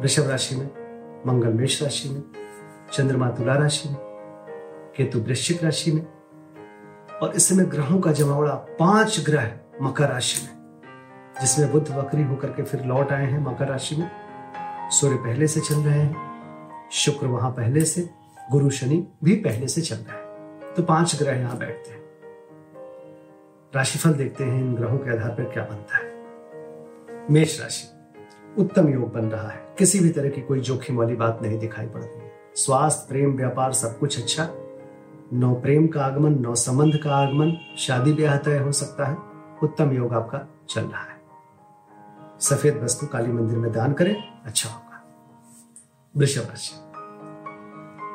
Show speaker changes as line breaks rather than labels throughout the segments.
वृषभ राशि में, मंगल मेष राशि में, चंद्रमा तुला राशि में, केतु वृश्चिक राशि में, और इस समय ग्रहों का जमावड़ा पाँच ग्रह मकर राशि में, जिसमें बुद्ध वक्री होकर के फिर लौट आए हैं मकर राशि में। सूर्य पहले से चल रहे हैं, शुक्र वहाँ पहले से, गुरु शनि भी पहले से चल रहे हैं। तो पाँच ग्रह यहाँ बैठते हैं। राशिफल देखते हैं इन ग्रहों के आधार पर क्या बनता है। मेष राशि, उत्तम योग बन रहा है। किसी भी तरह की कोई जोखिम वाली बात नहीं दिखाई पड़ रही स्वास्थ्य, प्रेम, व्यापार सब कुछ अच्छा। नौ प्रेम का आगमन, नौ संबंध का आगमन, शादी ब्याह तय हो सकता है। उत्तम योग आपका चल रहा है। सफ़ेद वस्तु काली मंदिर में दान करें अच्छा होगा। वृषभ राशि।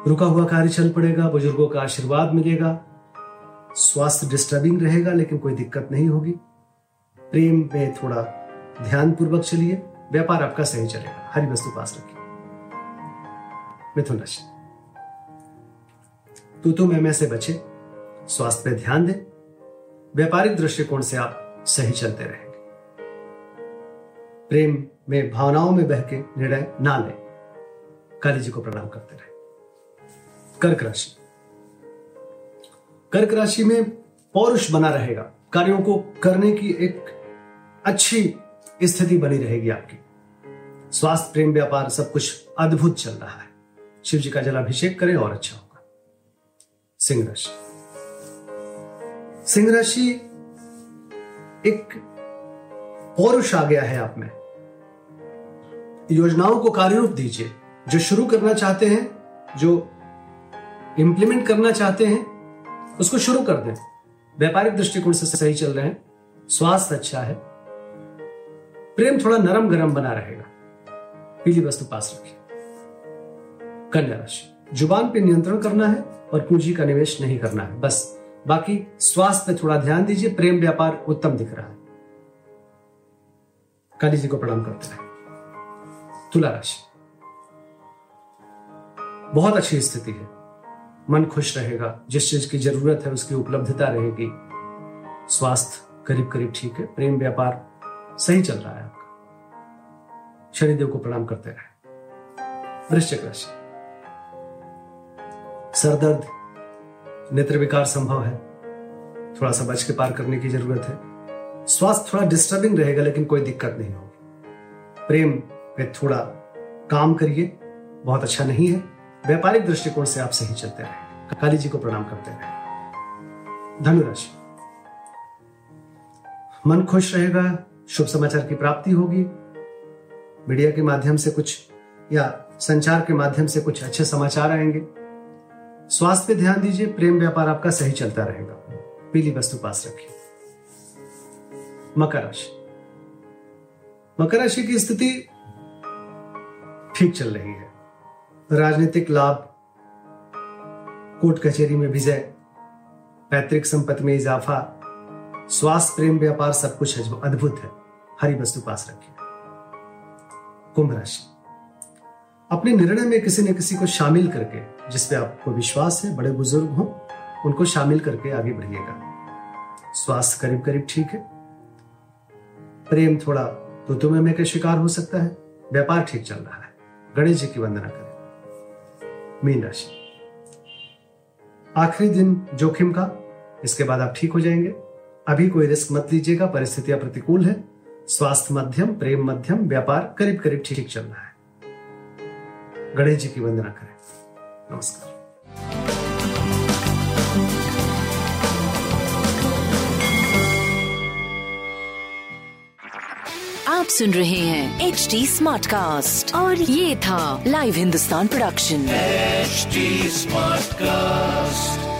रुका हुआ कार्य चल पड़ेगा, बुज़ुर्गों का आशीर्वाद मिलेगा। स्वास्थ्य डिस्टर्बिंग रहेगा, लेकिन कोई दिक्कत नहीं होगी। प्रेम में थोड़ा ध्यान पूर्वक चलिए। व्यापार आपका सही चलेगा। हरी वस्तु पास रखिए। मिथुन राशि। तू तो मैं से बचे, स्वास्थ्य पे ध्यान दें। व्यापारिक दृष्टिकोण से आप सही चलते रहेंगे। प्रेम में, भावनाओं में बह के निर्णय ना लें। काली जी को प्रणाम करते रहे। कर्क राशि। कर्क राशि में पौरुष बना रहेगा। कार्यों को करने की एक अच्छी स्थिति बनी रहेगी आपकी। स्वास्थ्य प्रेम, व्यापार, सब कुछ अद्भुत चल रहा है। शिव जी का जलाभिषेक करें और अच्छा होगा। सिंह राशि। सिंह राशि एक पौरुष आ गया है आप में। योजनाओं को कार्यरूप दीजिए। जो शुरू करना चाहते हैं, जो इंप्लीमेंट करना चाहते हैं, उसको शुरू कर दें। व्यापारिक दृष्टिकोण से सही चल रहे हैं। स्वास्थ्य अच्छा है। प्रेम थोड़ा नरम गरम बना रहेगा। पीली वस्तु पास रखिए कन्या राशि। ज़ुबान पे नियंत्रण करना है और पूंजी का निवेश नहीं करना है। बस बाकी स्वास्थ्य पे थोड़ा ध्यान दीजिए, प्रेम व्यापार उत्तम दिख रहा है। काली जी को प्रणाम करते रहे तुला राशि। बहुत अच्छी स्थिति है। मन खुश रहेगा। जिस चीज़ की ज़रूरत है उसकी उपलब्धता रहेगी। स्वास्थ्य करीब करीब ठीक है। प्रेम व्यापार सही चल रहा है। शनिदेव को प्रणाम करते रहे। वृश्चिक राशि। सरदर्द नेत्र विकार संभव है। थोड़ा सा बच के पार करने की ज़रूरत है। स्वास्थ्य थोड़ा डिस्टर्बिंग रहेगा, लेकिन कोई दिक्कत नहीं होगी। प्रेम पे थोड़ा काम करिए, बहुत अच्छा नहीं है। व्यापारिक दृष्टिकोण से आप सही चलते रहे। काली जी को प्रणाम करते रहे। धनुराशि। मन खुश रहेगा, शुभ समाचार की प्राप्ति होगी। मीडिया के माध्यम से कुछ या संचार के माध्यम से कुछ अच्छे समाचार आएँगे। स्वास्थ्य पे ध्यान दीजिए, प्रेम व्यापार आपका सही चलता रहेगा। पीली वस्तु पास रखिए। मकर राशि। मकर राशि की स्थिति ठीक चल रही है। राजनीतिक लाभ, कोर्ट कचहरी में विजय, पैतृक संपत्ति में इजाफा, स्वास्थ्य, प्रेम व्यापार सब कुछ अद्भुत है। हरी वस्तु पास रखिए। कुंभ राशि। अपने निर्णय में किसी न किसी को शामिल करके जिसपे आपको विश्वास है, बड़े बुज़ुर्ग हो, उनको शामिल करके आगे बढ़िएगा। स्वास्थ्य करीब करीब ठीक है। प्रेम थोड़ा तो तुम्हें में का शिकार हो सकता है। व्यापार ठीक चल रहा है। गणेश जी की वंदना करें। मीन राशि। आखिरी दिन जोखिम का, इसके बाद आप ठीक हो जाएँगे। अभी कोई रिस्क मत लीजिएगा, परिस्थितियाँ प्रतिकूल है। स्वास्थ्य मध्यम प्रेम मध्यम व्यापार करीब करीब ठीक चल रहा है। गणेश जी की वंदना करें। नमस्कार।
आप सुन रहे हैं एच डी स्मार्ट कास्ट और ये था live Hindustan production
H smart Smartcast.